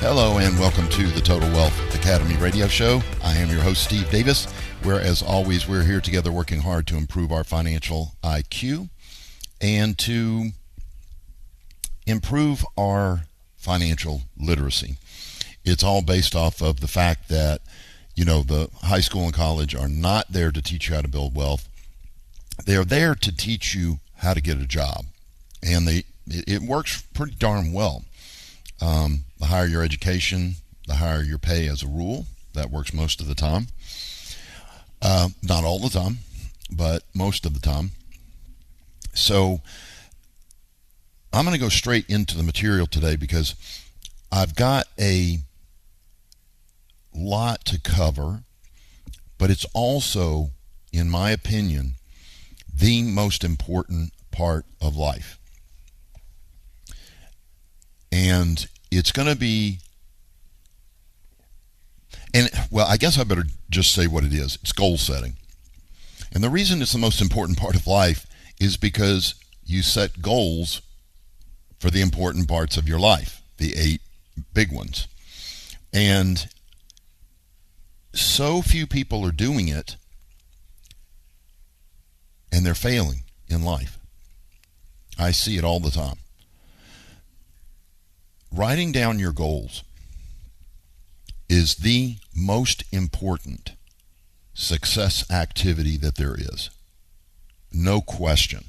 Hello and welcome to the Total Wealth Academy radio show. I am your host, Steve Davis, where, as always, we're here together working hard to improve our financial IQ and to improve our financial literacy. It's all based off of the fact that, you know, the high school and college are not there to teach you how to build wealth. They're there to teach you how to get a job. And they it works pretty darn well. Um, the higher your education, the higher your pay as a rule. That works most of the time. Uh, not all the time, but most of the time. So I'm going to go straight into the material today because I've got a lot to cover, but it's also, in my opinion, the most important part of life. And it's going to be and well i guess i better just say what it is. It's goal setting. And the reason it's the most important part of life is because you set goals for the important parts of your life the eight big ones. And so few people are doing it and they're failing in life. I see it all the time writing down your goals is the most important success activity that there is. No question.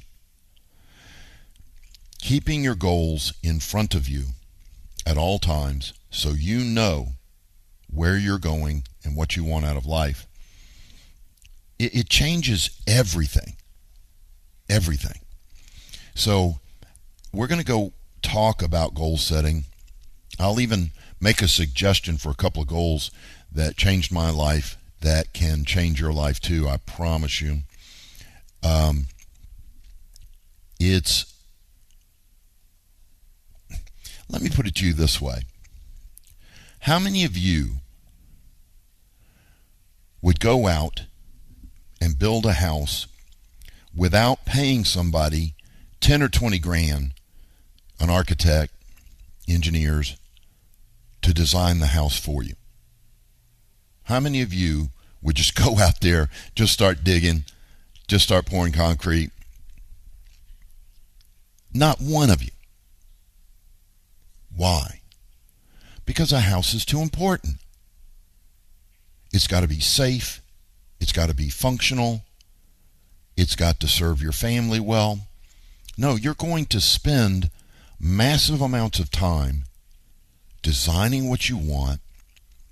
Keeping your goals in front of you at all times so you know where you're going and what you want out of life, it, it changes everything. Everything. So, we're going to go talk about goal setting I'll even make a suggestion for a couple of goals that changed my life that can change your life too. I promise you. Um, it's, let me put it to you this way. How many of you would go out and build a house without paying somebody 10 or 20 grand, an architect, engineers, to design the house for you. How many of you would just go out there, just start digging, just start pouring concrete? Not one of you. Why? Because a house is too important. It's got to be safe. It's got to be functional. It's got to serve your family well. No, you're going to spend massive amounts of time designing what you want,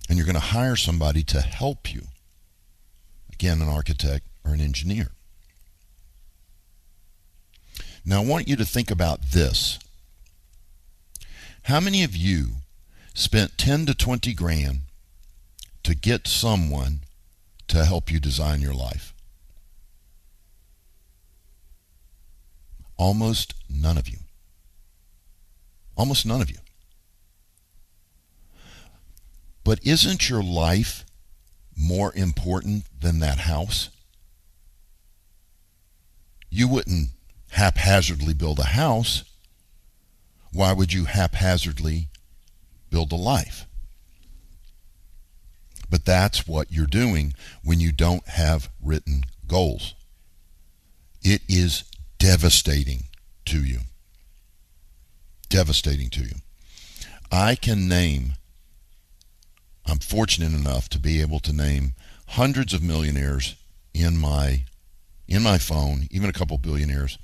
and you're going to hire somebody to help you. Again, an architect or an engineer. Now, I want you to think about this. How many of you spent 10 to 20 grand to get someone to help you design your life? Almost none of you. Almost none of you. But isn't your life more important than that house? You wouldn't haphazardly build a house. Why would you haphazardly build a life? But that's what you're doing when you don't have written goals. It is devastating to you. Devastating to you. I can name I'm fortunate enough to be able to name hundreds of millionaires in my in my phone, even a couple billionaires.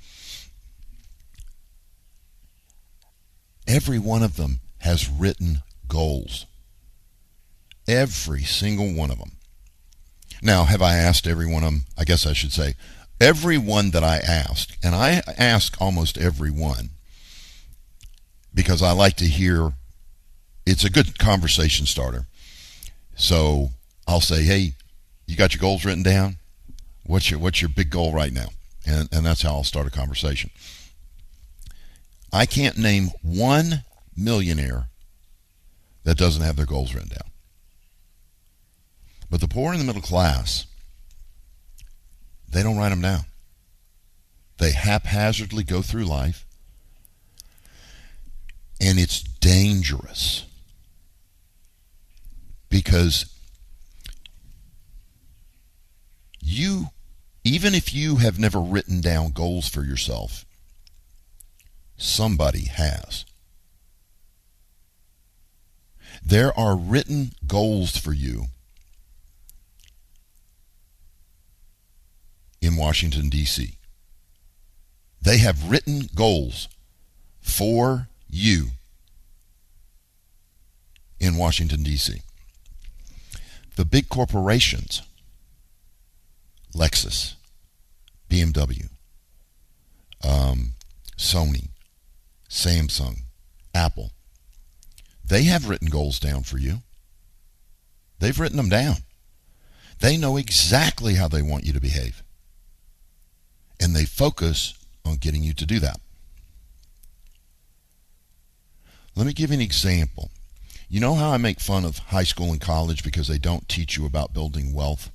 Every one of them has written goals. Every single one of them. Now, have I asked every one of them? I guess I should say every one that I asked, and I ask almost every one because I like to hear it's a good conversation starter. So I'll say, "Hey, you got your goals written down? What's your what's your big goal right now?" And and that's how I'll start a conversation. I can't name one millionaire that doesn't have their goals written down. But the poor and the middle class, they don't write them down. They haphazardly go through life, and it's dangerous because you, even if you have never written down goals for yourself, somebody has. There are written goals for you in Washington, D.C. They have written goals for you in Washington, D.C. The big corporations, Lexus, BMW, um, Sony, Samsung, Apple, they have written goals down for you. They've written them down. They know exactly how they want you to behave. And they focus on getting you to do that. Let me give you an example. You know how I make fun of high school and college because they don't teach you about building wealth?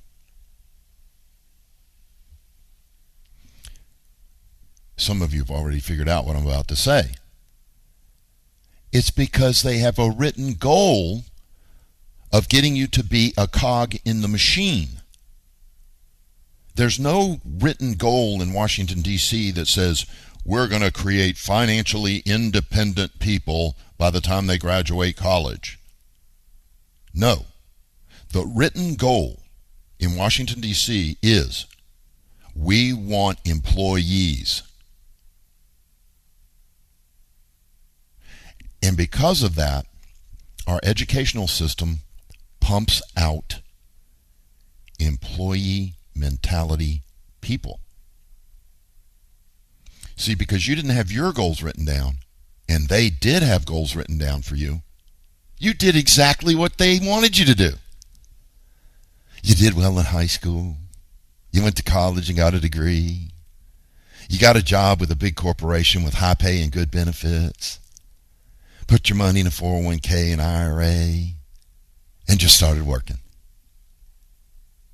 Some of you have already figured out what I'm about to say. It's because they have a written goal of getting you to be a cog in the machine. There's no written goal in Washington, D.C. that says we're going to create financially independent people by the time they graduate college. No. The written goal in Washington, D.C. is we want employees. And because of that, our educational system pumps out employee mentality people. See, because you didn't have your goals written down, and they did have goals written down for you, you did exactly what they wanted you to do. You did well in high school. You went to college and got a degree. You got a job with a big corporation with high pay and good benefits put your money in a 401k and IRA, and just started working.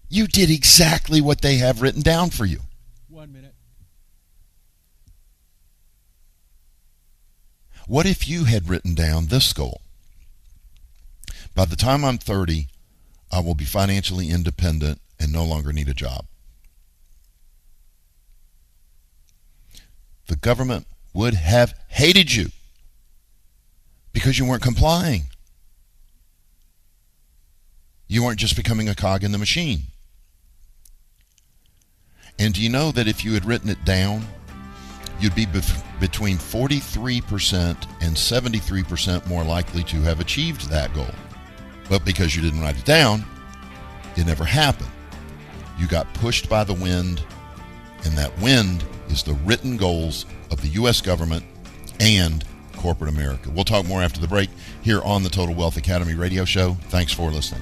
You did exactly what they have written down for you. One minute. What if you had written down this goal? By the time I'm 30, I will be financially independent and no longer need a job. The government would have hated you because you weren't complying. You weren't just becoming a cog in the machine. And do you know that if you had written it down, you'd be between 43% and 73% more likely to have achieved that goal. But because you didn't write it down, it never happened. You got pushed by the wind, and that wind is the written goals of the U.S. government and corporate America. We'll talk more after the break here on the Total Wealth Academy radio show. Thanks for listening.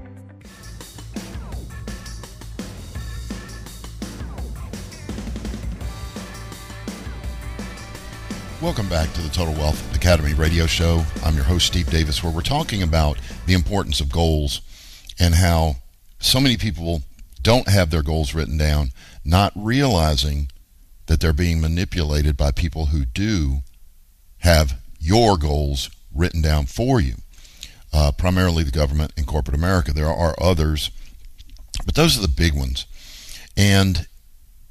Welcome back to the Total Wealth Academy radio show. I'm your host, Steve Davis, where we're talking about the importance of goals and how so many people don't have their goals written down, not realizing that they're being manipulated by people who do have your goals written down for you, uh, primarily the government and corporate America. There are others, but those are the big ones. And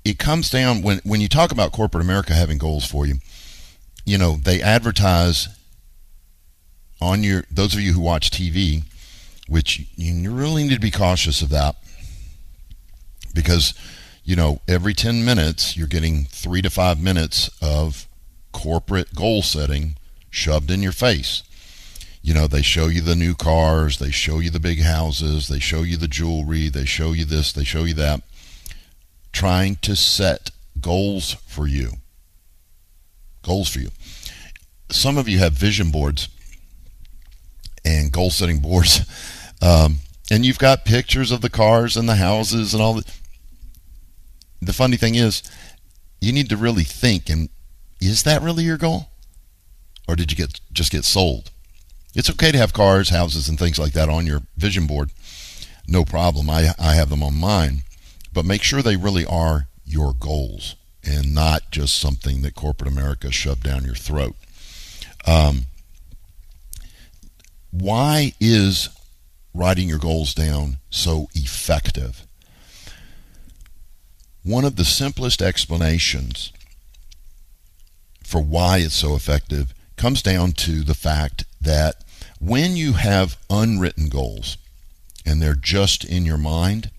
it comes down when, when you talk about corporate America having goals for you you know, they advertise on your those of you who watch TV, which you really need to be cautious of that because you know every 10 minutes you're getting 3 to 5 minutes of corporate goal setting shoved in your face. You know, they show you the new cars, they show you the big houses, they show you the jewelry, they show you this, they show you that, trying to set goals for you. Goals for you. Some of you have vision boards and goal setting boards. Um, and you've got pictures of the cars and the houses and all the the funny thing is you need to really think and is that really your goal? Or did you get just get sold? It's okay to have cars houses and things like that on your vision board. No problem. I, I have them on mine. But make sure they really are your goals and not just something that corporate america shoved down your throat um, why is writing your goals down so effective? One of the simplest explanations for why it's so effective comes down to the fact that when you have unwritten goals and they're just in your mind,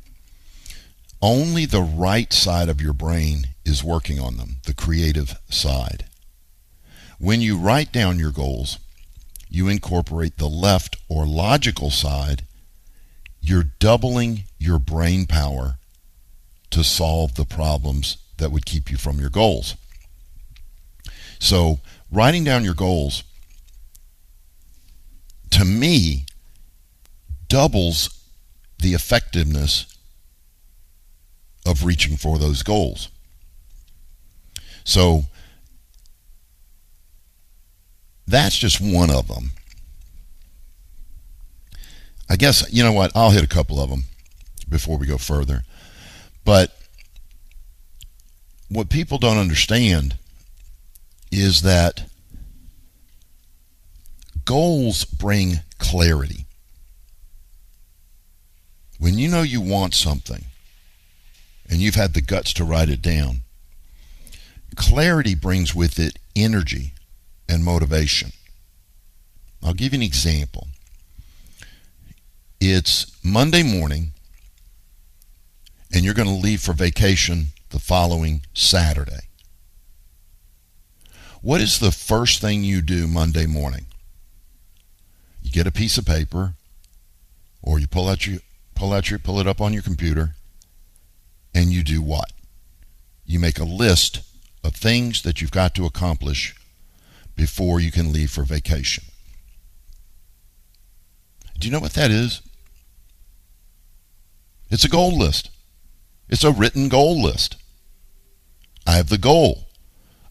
only the right side of your brain is working on them, the creative side. When you write down your goals, you incorporate the left or logical side, you're doubling your brain power to solve the problems that would keep you from your goals. So, writing down your goals, to me, doubles the effectiveness of reaching for those goals. So, that's just one of them. I guess, you know what? I'll hit a couple of them before we go further. But what people don't understand is that goals bring clarity. When you know you want something and you've had the guts to write it down, clarity brings with it energy and motivation. I'll give you an example. It's Monday morning, and you're going to leave for vacation the following Saturday. What is the first thing you do Monday morning? You get a piece of paper, or you pull out your pull out your pull it up on your computer, and you do what? You make a list of things that you've got to accomplish before you can leave for vacation. Do you know what that is? It's a goal list. It's a written goal list. I have the goal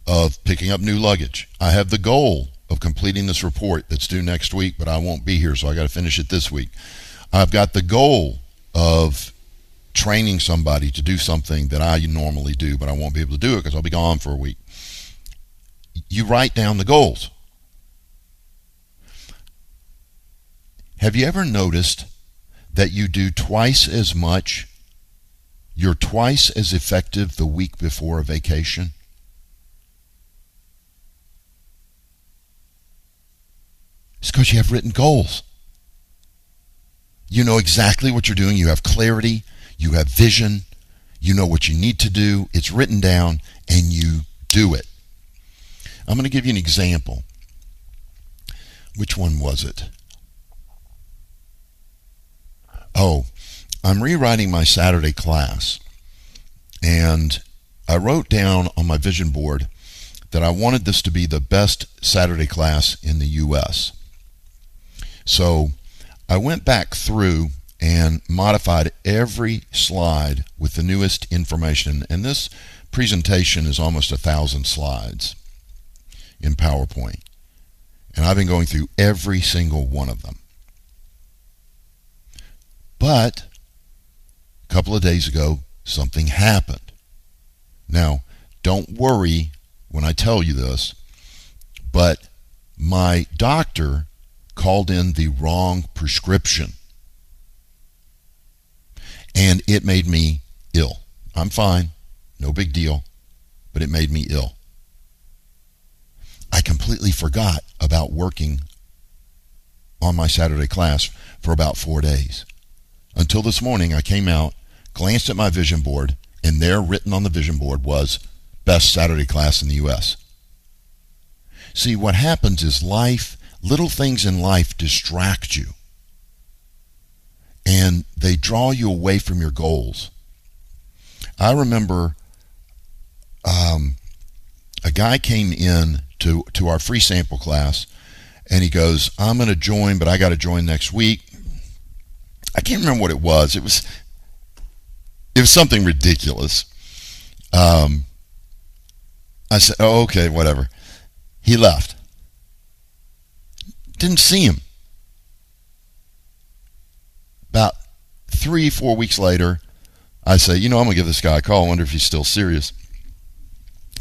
of picking up new luggage. I have the goal of completing this report that's due next week, but I won't be here, so I got to finish it this week. I've got the goal of training somebody to do something that I normally do, but I won't be able to do it because I'll be gone for a week you write down the goals. Have you ever noticed that you do twice as much, you're twice as effective the week before a vacation? It's because you have written goals. You know exactly what you're doing. You have clarity. You have vision. You know what you need to do. It's written down, and you do it. I'm going to give you an example. Which one was it? Oh, I'm rewriting my Saturday class. And I wrote down on my vision board that I wanted this to be the best Saturday class in the U.S. So I went back through and modified every slide with the newest information. And this presentation is almost a thousand slides in PowerPoint. And I've been going through every single one of them. But a couple of days ago, something happened. Now, don't worry when I tell you this, but my doctor called in the wrong prescription. And it made me ill. I'm fine, no big deal, but it made me ill. I completely forgot about working on my Saturday class for about four days. Until this morning, I came out, glanced at my vision board, and there written on the vision board was best Saturday class in the U.S. See, what happens is life, little things in life distract you. And they draw you away from your goals. I remember um, a guy came in to, to our free sample class and he goes, I'm going to join, but I got to join next week. I can't remember what it was. It was it was something ridiculous. Um, I said, "Oh, okay, whatever." He left. Didn't see him. About three, four weeks later, I say, "You know, I'm gonna give this guy a call. I wonder if he's still serious."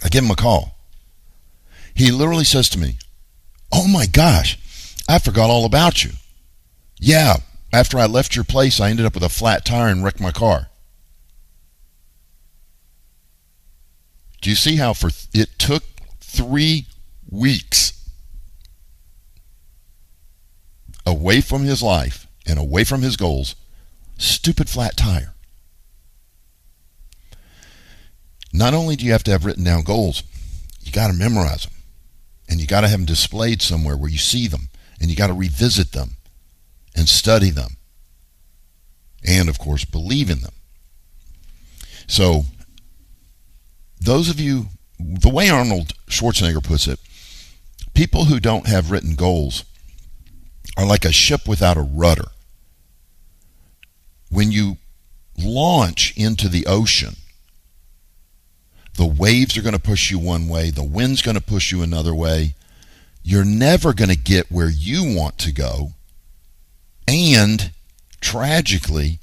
I give him a call. He literally says to me, Oh my gosh, I forgot all about you. Yeah, after I left your place, I ended up with a flat tire and wrecked my car. Do you see how for it took three weeks away from his life and away from his goals? Stupid flat tire. Not only do you have to have written down goals, you got to memorize them. And you got to have them displayed somewhere where you see them. And you got to revisit them and study them. And, of course, believe in them. So, those of you, the way Arnold Schwarzenegger puts it, people who don't have written goals are like a ship without a rudder. When you launch into the ocean, the waves are going to push you one way, the wind's going to push you another way. You're never going to get where you want to go. And tragically,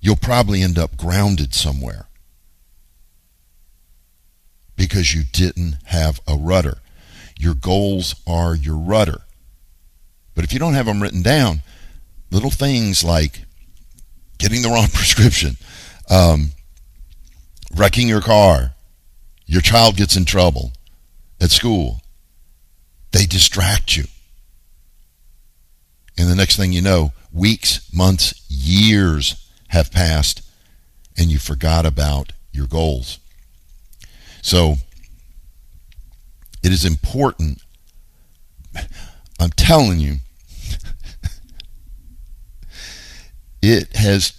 you'll probably end up grounded somewhere because you didn't have a rudder. Your goals are your rudder. But if you don't have them written down, little things like getting the wrong prescription, um, wrecking your car, your child gets in trouble at school, they distract you. And the next thing you know, weeks, months, years have passed, and you forgot about your goals. So, it is important. I'm telling you, it has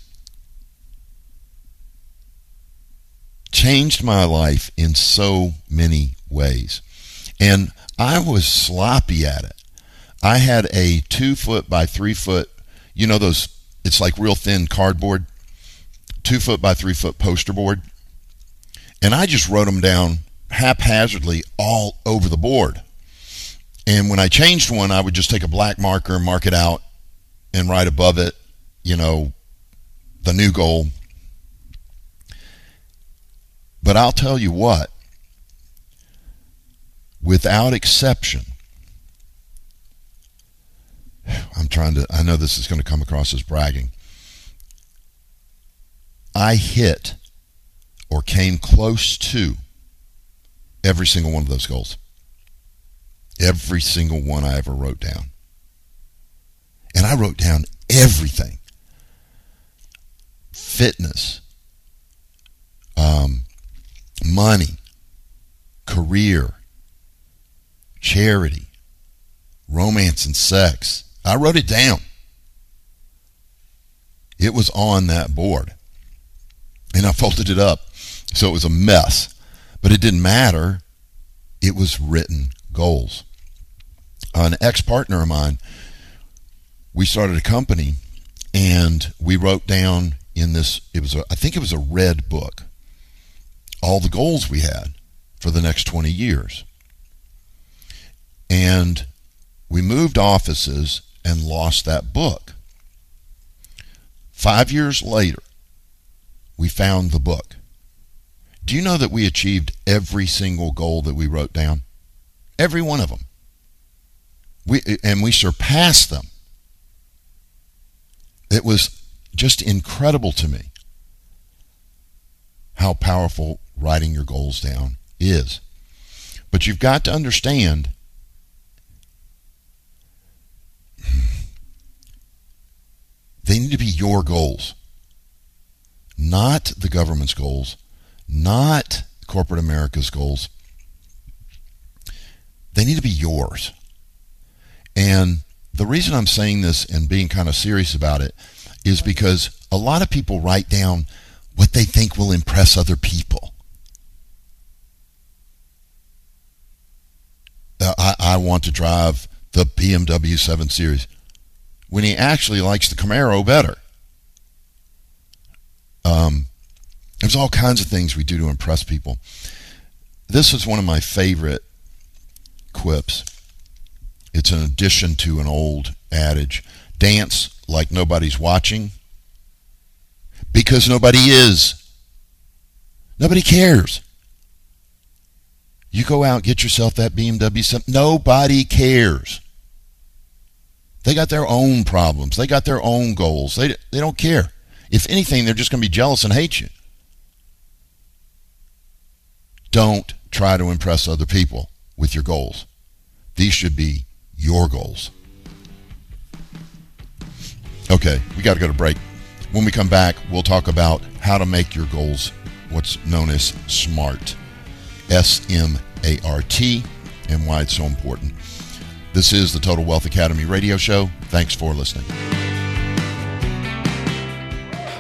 changed my life in so many ways. And I was sloppy at it. I had a two foot by three foot, you know, those, it's like real thin cardboard, two foot by three foot poster board. And I just wrote them down haphazardly all over the board. And when I changed one, I would just take a black marker, mark it out, and write above it, you know, the new goal, but I'll tell you what, without exception, I'm trying to, I know this is going to come across as bragging. I hit or came close to every single one of those goals. Every single one I ever wrote down. And I wrote down everything fitness, um, money, career, charity, romance, and sex. I wrote it down. It was on that board. And I folded it up. So it was a mess. But it didn't matter. It was written goals. An ex partner of mine, we started a company and we wrote down in this, it was a, I think it was a red book all the goals we had for the next 20 years. And we moved offices and lost that book. Five years later, we found the book. Do you know that we achieved every single goal that we wrote down? Every one of them. We, and we surpassed them. It was just incredible to me how powerful writing your goals down is. But you've got to understand they need to be your goals, not the government's goals, not corporate America's goals. They need to be yours. And the reason I'm saying this and being kind of serious about it is because a lot of people write down what they think will impress other people. Uh, I, I want to drive the BMW 7 Series when he actually likes the Camaro better. Um, there's all kinds of things we do to impress people. This is one of my favorite quips. It's an addition to an old adage dance like nobody's watching because nobody is. Nobody cares. You go out, get yourself that BMW. Something. Nobody cares. They got their own problems. They got their own goals. They, they don't care. If anything, they're just going to be jealous and hate you. Don't try to impress other people with your goals. These should be your goals. Okay, we got to go to break. When we come back, we'll talk about how to make your goals what's known as SMART. S M A R T, and why it's so important. This is the Total Wealth Academy radio show. Thanks for listening.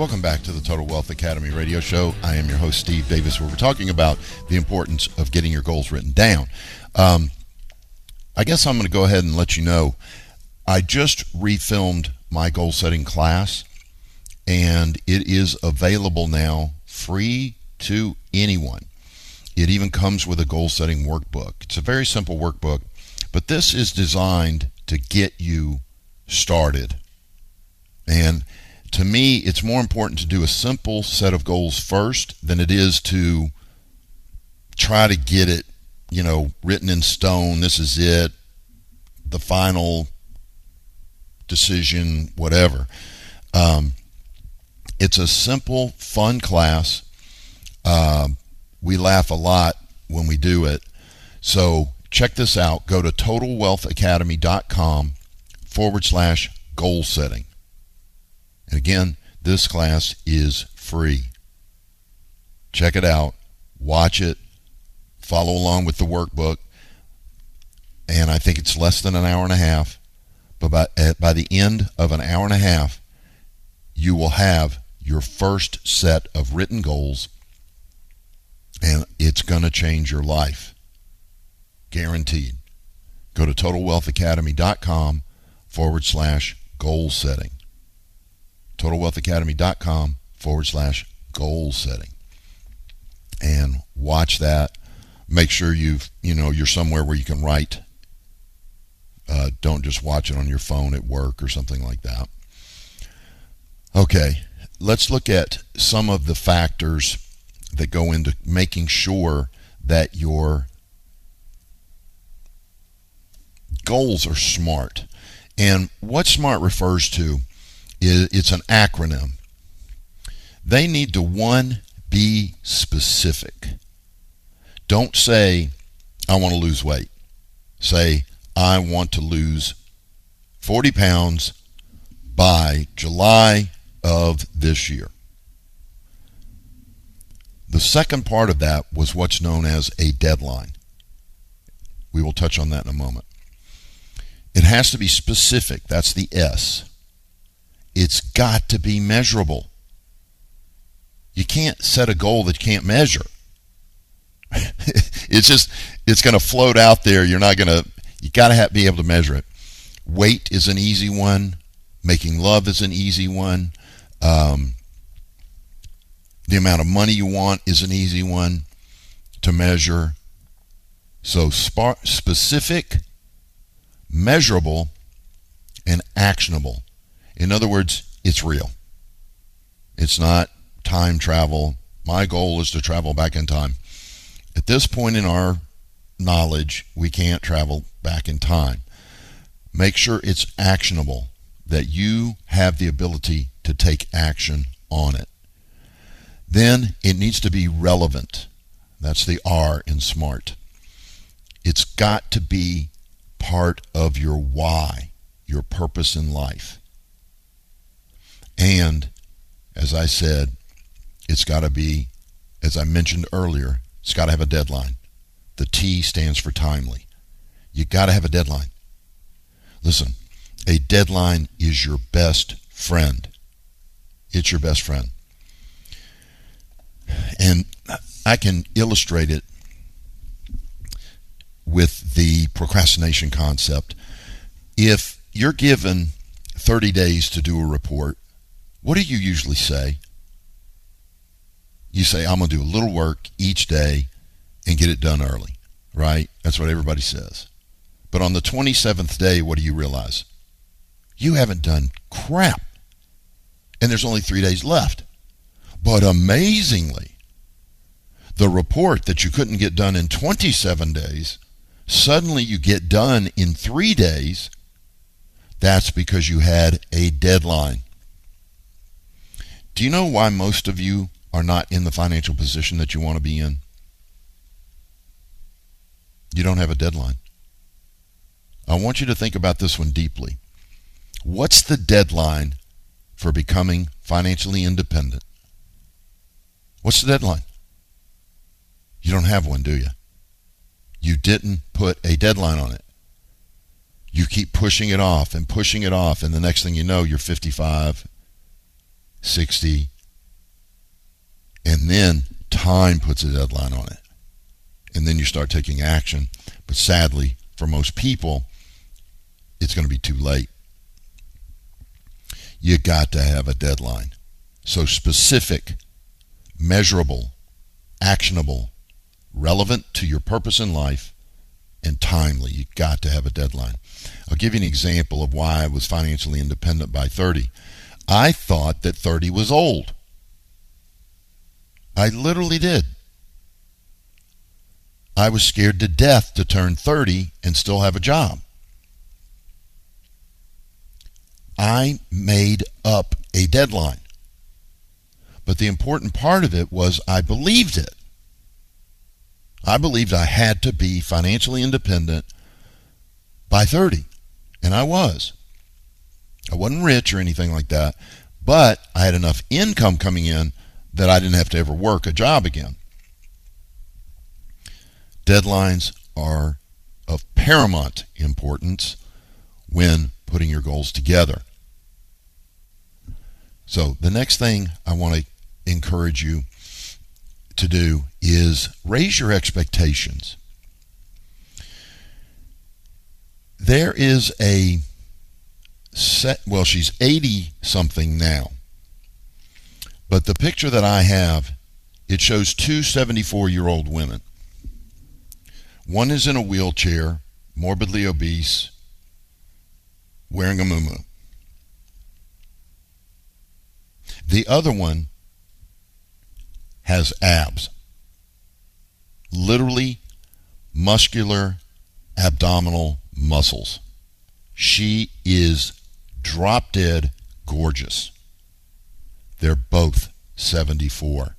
Welcome back to the Total Wealth Academy radio show. I am your host, Steve Davis, where we're talking about the importance of getting your goals written down. Um, I guess I'm going to go ahead and let you know I just refilmed my goal setting class, and it is available now free to anyone. It even comes with a goal setting workbook. It's a very simple workbook, but this is designed to get you started. And to me, it's more important to do a simple set of goals first than it is to try to get it, you know, written in stone. This is it, the final decision, whatever. Um, it's a simple, fun class. Uh, we laugh a lot when we do it. So check this out. Go to totalwealthacademy.com forward slash goal setting. And again, this class is free. Check it out, watch it, follow along with the workbook. And I think it's less than an hour and a half. But by, by the end of an hour and a half, you will have your first set of written goals, and it's going to change your life. Guaranteed. Go to TotalWealthAcademy.com forward slash goal setting totalwealthacademy.com forward slash goal setting. And watch that. Make sure you've you know you're somewhere where you can write. Uh, don't just watch it on your phone at work or something like that. Okay let's look at some of the factors that go into making sure that your goals are smart. And what smart refers to it's an acronym. They need to one be specific. Don't say I want to lose weight. Say I want to lose 40 pounds by July of this year. The second part of that was what's known as a deadline. We will touch on that in a moment. It has to be specific. That's the S. It's got to be measurable. You can't set a goal that you can't measure. it's just it's going to float out there. You're not going to. You got to be able to measure it. Weight is an easy one. Making love is an easy one. Um, the amount of money you want is an easy one to measure. So specific, measurable, and actionable. In other words, it's real. It's not time travel. My goal is to travel back in time. At this point in our knowledge, we can't travel back in time. Make sure it's actionable, that you have the ability to take action on it. Then it needs to be relevant. That's the R in SMART. It's got to be part of your why, your purpose in life. And, as I said, it's got to be, as I mentioned earlier, it's got to have a deadline. The T stands for timely. You got to have a deadline. Listen, a deadline is your best friend. It's your best friend. And I can illustrate it with the procrastination concept. If you're given 30 days to do a report, what do you usually say? You say, I'm going to do a little work each day and get it done early, right? That's what everybody says. But on the 27th day, what do you realize? You haven't done crap. And there's only three days left. But amazingly, the report that you couldn't get done in 27 days, suddenly you get done in three days. That's because you had a deadline. Do you know why most of you are not in the financial position that you want to be in? You don't have a deadline. I want you to think about this one deeply. What's the deadline for becoming financially independent? What's the deadline? You don't have one, do you? You didn't put a deadline on it. You keep pushing it off and pushing it off, and the next thing you know, you're 55, 60, and then time puts a deadline on it. And then you start taking action. But sadly, for most people, it's going to be too late. You got to have a deadline. So specific, measurable, actionable, relevant to your purpose in life, and timely. You got to have a deadline. I'll give you an example of why I was financially independent by 30. I thought that 30 was old. I literally did. I was scared to death to turn 30 and still have a job. I made up a deadline. But the important part of it was I believed it. I believed I had to be financially independent by 30, and I was. I wasn't rich or anything like that, but I had enough income coming in that I didn't have to ever work a job again. Deadlines are of paramount importance when putting your goals together. So, the next thing I want to encourage you to do is raise your expectations. There is a well, she's 80 something now. But the picture that I have, it shows two 74 year old women. One is in a wheelchair, morbidly obese, wearing a muumuu. The other one has abs. Literally muscular abdominal muscles. She is drop dead gorgeous. They're both 74.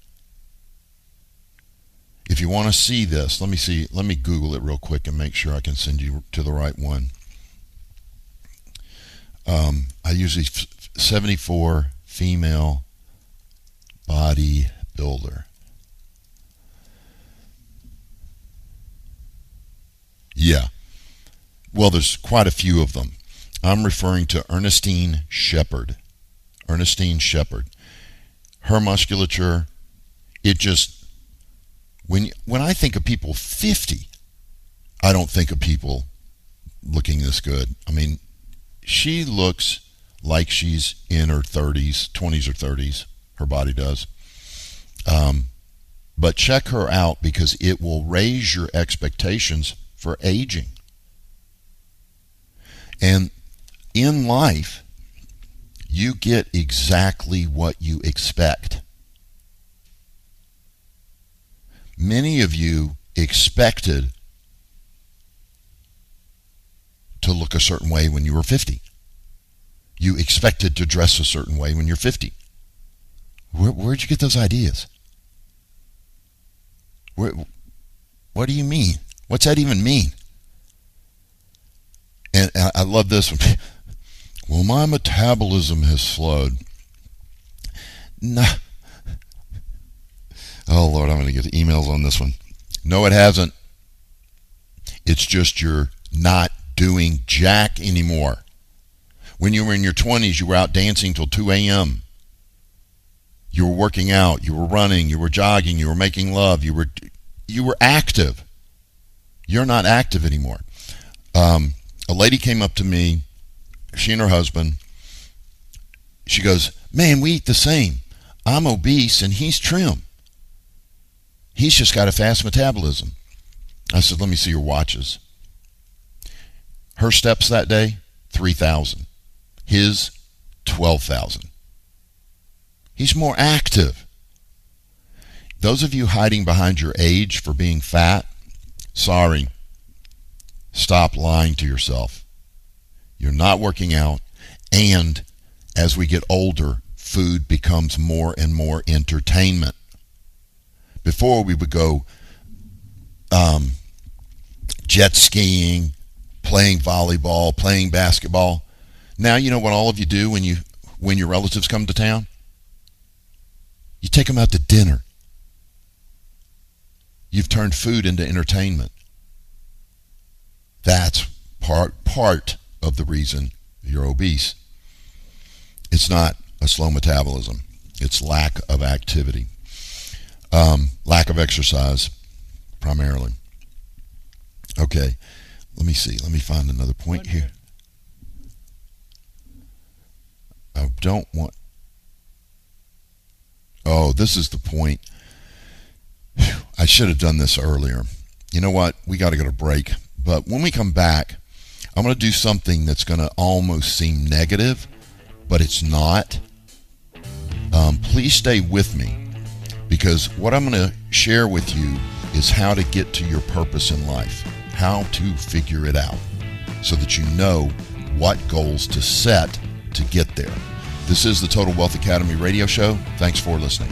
If you want to see this, let me see, let me Google it real quick and make sure I can send you to the right one. Um, I usually 74 female body builder. Yeah. Well, there's quite a few of them. I'm referring to Ernestine Shepherd. Ernestine Shepherd. Her musculature, it just when when I think of people 50, I don't think of people looking this good. I mean, she looks like she's in her 30s, 20s or 30s. Her body does. Um, but check her out because it will raise your expectations for aging. And in life, you get exactly what you expect. Many of you expected to look a certain way when you were 50. You expected to dress a certain way when you're 50. Where, where'd you get those ideas? Where, what do you mean? What's that even mean? And I love this one. Well, my metabolism has slowed. Nah. Oh, Lord, I'm going to get emails on this one. No, it hasn't. It's just you're not doing jack anymore. When you were in your 20s, you were out dancing till 2 a.m. You were working out, you were running, you were jogging, you were making love, you were you were active. You're not active anymore. Um, a lady came up to me, she and her husband. She goes, "Man, we eat the same. I'm obese and he's trim. He's just got a fast metabolism." I said, "Let me see your watches." Her steps that day, 3,000. His, 12,000. He's more active. Those of you hiding behind your age for being fat, sorry. Stop lying to yourself. You're not working out, and as we get older, food becomes more and more entertainment. Before we would go um, jet skiing, playing volleyball, playing basketball. Now you know what all of you do when you when your relatives come to town? You take them out to dinner. You've turned food into entertainment. That's part part of the reason you're obese. It's not a slow metabolism. It's lack of activity, um, lack of exercise, primarily. Okay, let me see. Let me find another point here. I don't want. Oh, this is the point. I should have done this earlier. You know what? We got to go to break. But when we come back, I'm going to do something that's going to almost seem negative, but it's not. Um, please stay with me because what I'm going to share with you is how to get to your purpose in life how to figure it out so that you know what goals to set to get there. This is the Total Wealth Academy radio show. Thanks for listening.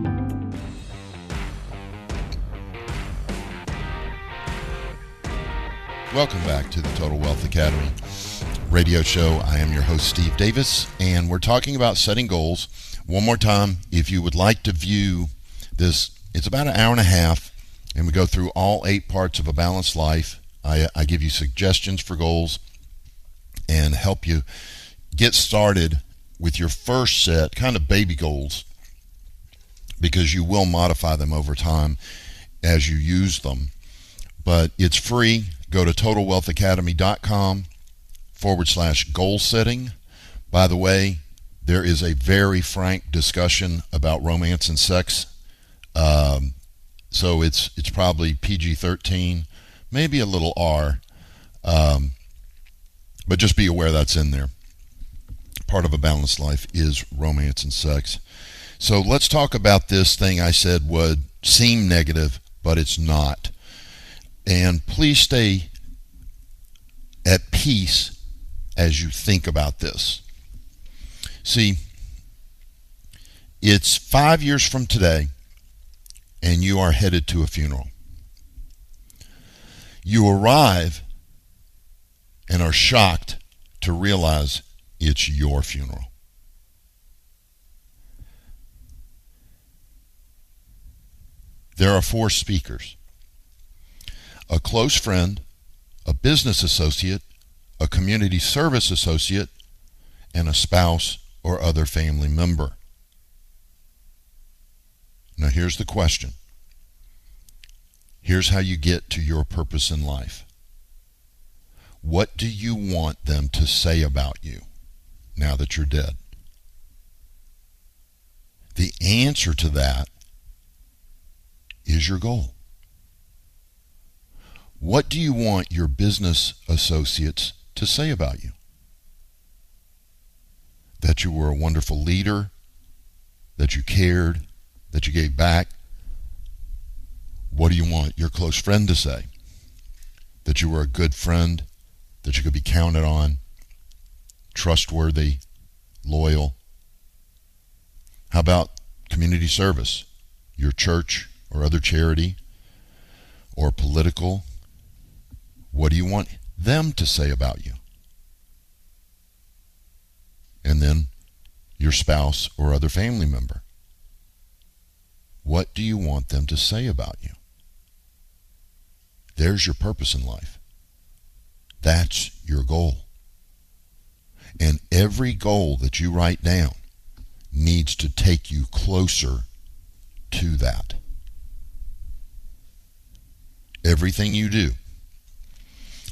Welcome back to the Total Wealth Academy radio show. I am your host, Steve Davis, and we're talking about setting goals. One more time, if you would like to view this, it's about an hour and a half, and we go through all eight parts of a balanced life. I, I give you suggestions for goals and help you get started with your first set, kind of baby goals, because you will modify them over time as you use them. But it's free Go to totalwealthacademy.com forward slash goal setting. By the way, there is a very frank discussion about romance and sex. Um, so it's it's probably PG 13, maybe a little R. Um, but just be aware that's in there. Part of a balanced life is romance and sex. So let's talk about this thing I said would seem negative, but it's not. And please stay at peace as you think about this. See, it's five years from today, and you are headed to a funeral. You arrive and are shocked to realize it's your funeral. there are four speakers a close friend, a business associate, a community service associate, and a spouse or other family member. Now, here's the question. Here's how you get to your purpose in life. What do you want them to say about you now that you're dead? The answer to that is your goal. What do you want your business associates to say about you? That you were a wonderful leader, that you cared, that you gave back. What do you want your close friend to say? That you were a good friend, that you could be counted on, trustworthy, loyal. How about community service? Your church or other charity or political? What do you want them to say about you? And then your spouse or other family member. What do you want them to say about you? There's your purpose in life. That's your goal. And every goal that you write down needs to take you closer to that. Everything you do.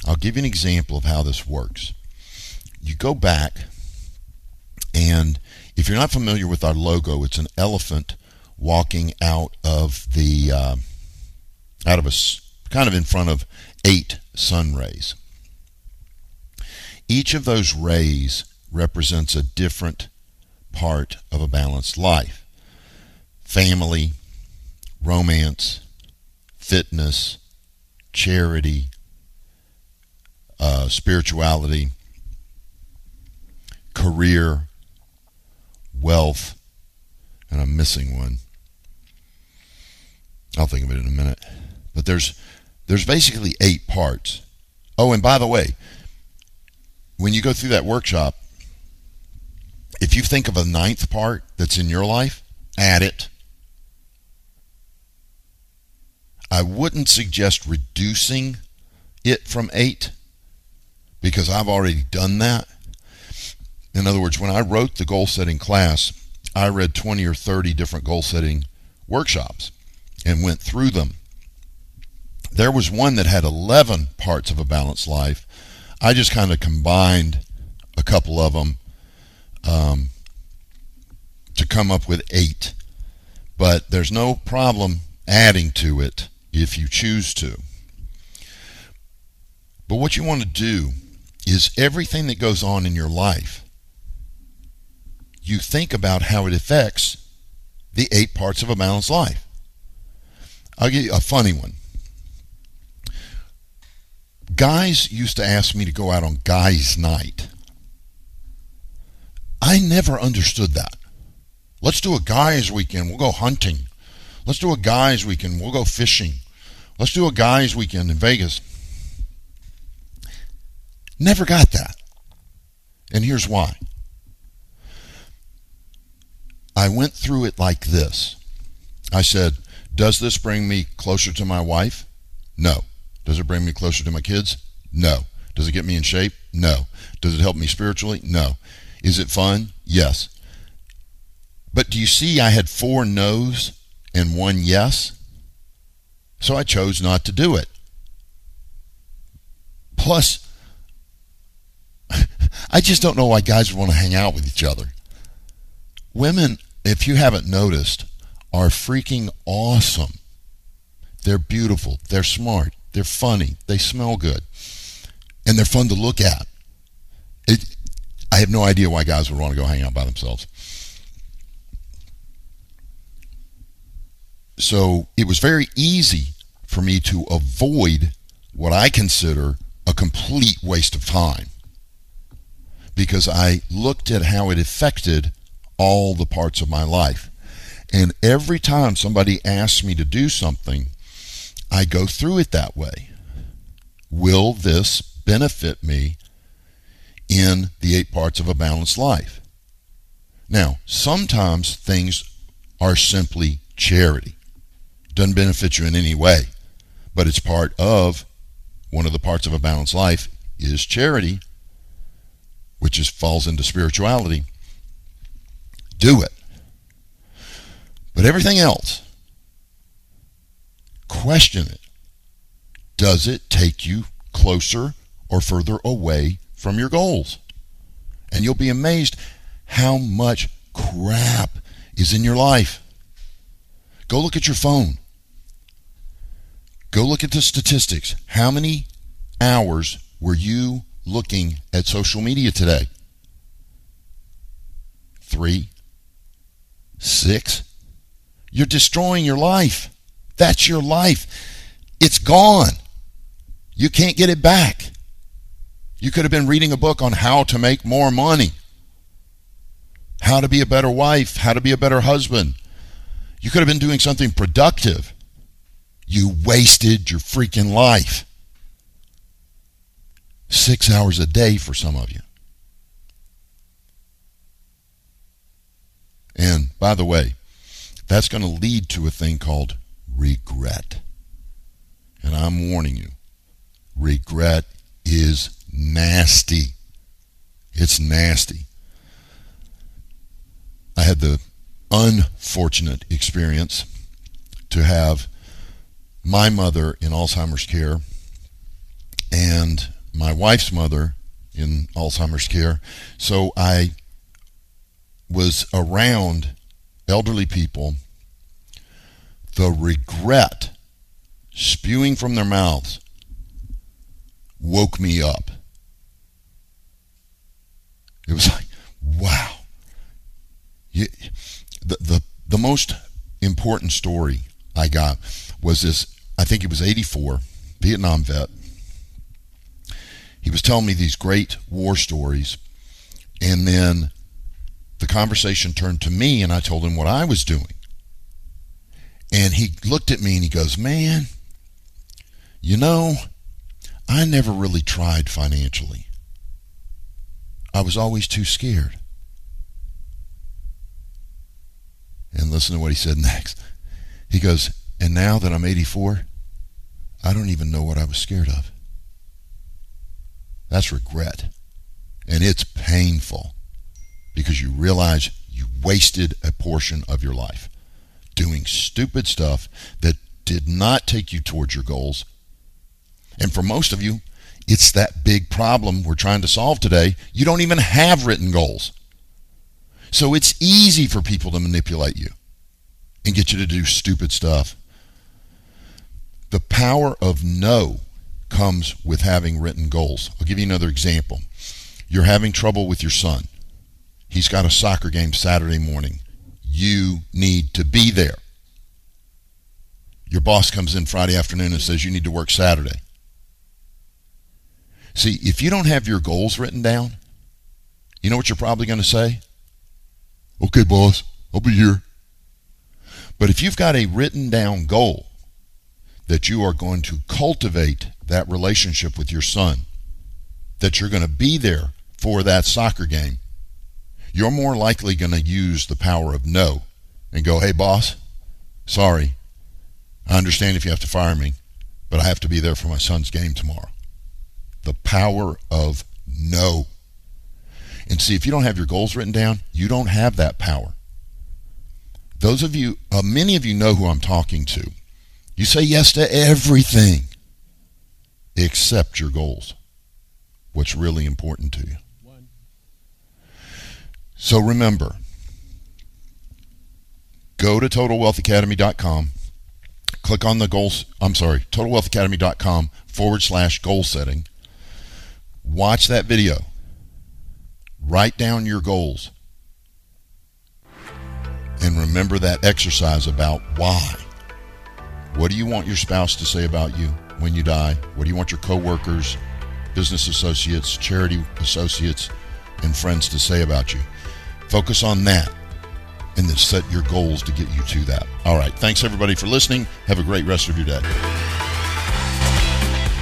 I'll give you an example of how this works. You go back, and if you're not familiar with our logo, it's an elephant walking out of the uh, out of a kind of in front of eight sun rays. Each of those rays represents a different part of a balanced life family, romance, fitness, charity, uh, spirituality, career, wealth, and I'm missing one. I'll think of it in a minute. But there's there's basically eight parts. Oh, and by the way, when you go through that workshop, if you think of a ninth part that's in your life, add it. I wouldn't suggest reducing it from eight because I've already done that. In other words, when I wrote the goal setting class, I read 20 or 30 different goal setting workshops and went through them. There was one that had 11 parts of a balanced life, I just kind of combined a couple of them um, to come up with eight. But there's no problem adding to it if you choose to. But what you want to do is everything that goes on in your life, you think about how it affects the eight parts of a balanced life. I'll give you a funny one guys used to ask me to go out on guys' night. I never understood that. Let's do a guys' weekend. We'll go hunting. Let's do a guys' weekend. We'll go fishing. Let's do a guys' weekend in Vegas. Never got that. And here's why. I went through it like this. I said, Does this bring me closer to my wife? No. Does it bring me closer to my kids? No. Does it get me in shape? No. Does it help me spiritually? No. Is it fun? Yes. But do you see I had four no's and one yes? So I chose not to do it. Plus, I just don't know why guys would want to hang out with each other. Women, if you haven't noticed, are freaking awesome. They're beautiful. They're smart. They're funny. They smell good. And they're fun to look at. It, I have no idea why guys would want to go hang out by themselves. So it was very easy for me to avoid what I consider a complete waste of time because I looked at how it affected all the parts of my life. And every time somebody asks me to do something, I go through it that way. Will this benefit me in the eight parts of a balanced life? Now, sometimes things are simply charity. doesn't benefit you in any way, but it's part of one of the parts of a balanced life is charity, which is falls into spirituality. Do it. But everything else, question it. Does it take you closer or further away from your goals? And you'll be amazed how much crap is in your life. Go look at your phone. Go look at the statistics. How many hours were you looking at social media today? Three? Six? You're destroying your life. That's your life. It's gone. You can't get it back. You could have been reading a book on how to make more money, how to be a better wife, how to be a better husband. You could have been doing something productive. You wasted your freaking life. Six hours a day for some of you. And by the way, that's going to lead to a thing called regret. And I'm warning you regret is nasty. It's nasty. I had the unfortunate experience to have my mother in Alzheimer's care and my wife's mother in Alzheimer's care. So I was around elderly people. The regret spewing from their mouths woke me up. It was like, wow. You, the, the, the most important story I got was this, I think it was 84, Vietnam vet. He was telling me these great war stories. And then the conversation turned to me, and I told him what I was doing. And he looked at me and he goes, Man, you know, I never really tried financially. I was always too scared. And listen to what he said next. He goes, And now that I'm 84, I don't even know what I was scared of. That's regret. And it's painful because you realize you wasted a portion of your life doing stupid stuff that did not take you towards your goals and for most of you, it's that big problem we're trying to solve today. You don't even have written goals. So it's easy for people to manipulate you and get you to do stupid stuff. The power of no comes with having written goals. I'll give you another example. You're having trouble with your son. He's got a soccer game Saturday morning. You need to be there. Your boss comes in Friday afternoon and says you need to work Saturday. See, if you don't have your goals written down, you know what you're probably going to say? Okay, boss, I'll be here. But if you've got a written down goal that you are going to cultivate that relationship with your son, that you're going to be there for that soccer game, you're more likely going to use the power of no and go, hey, boss, sorry. I understand if you have to fire me, but I have to be there for my son's game tomorrow the power of no. And see, if you don't have your goals written down, you don't have that power. Those of you, uh, many of you know who I'm talking to. You say yes to everything except your goals. What's really important to you. So remember, go to totalwealthacademy.com, click on the goals, I'm sorry, totalwealthacademy.com forward slash goal setting Watch that video. Write down your goals. And remember that exercise about why. What do you want your spouse to say about you when you die? What do you want your coworkers, business associates, charity associates, and friends to say about you? Focus on that and then set your goals to get you to that. All right. Thanks everybody for listening. Have a great rest of your day.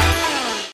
Yeah.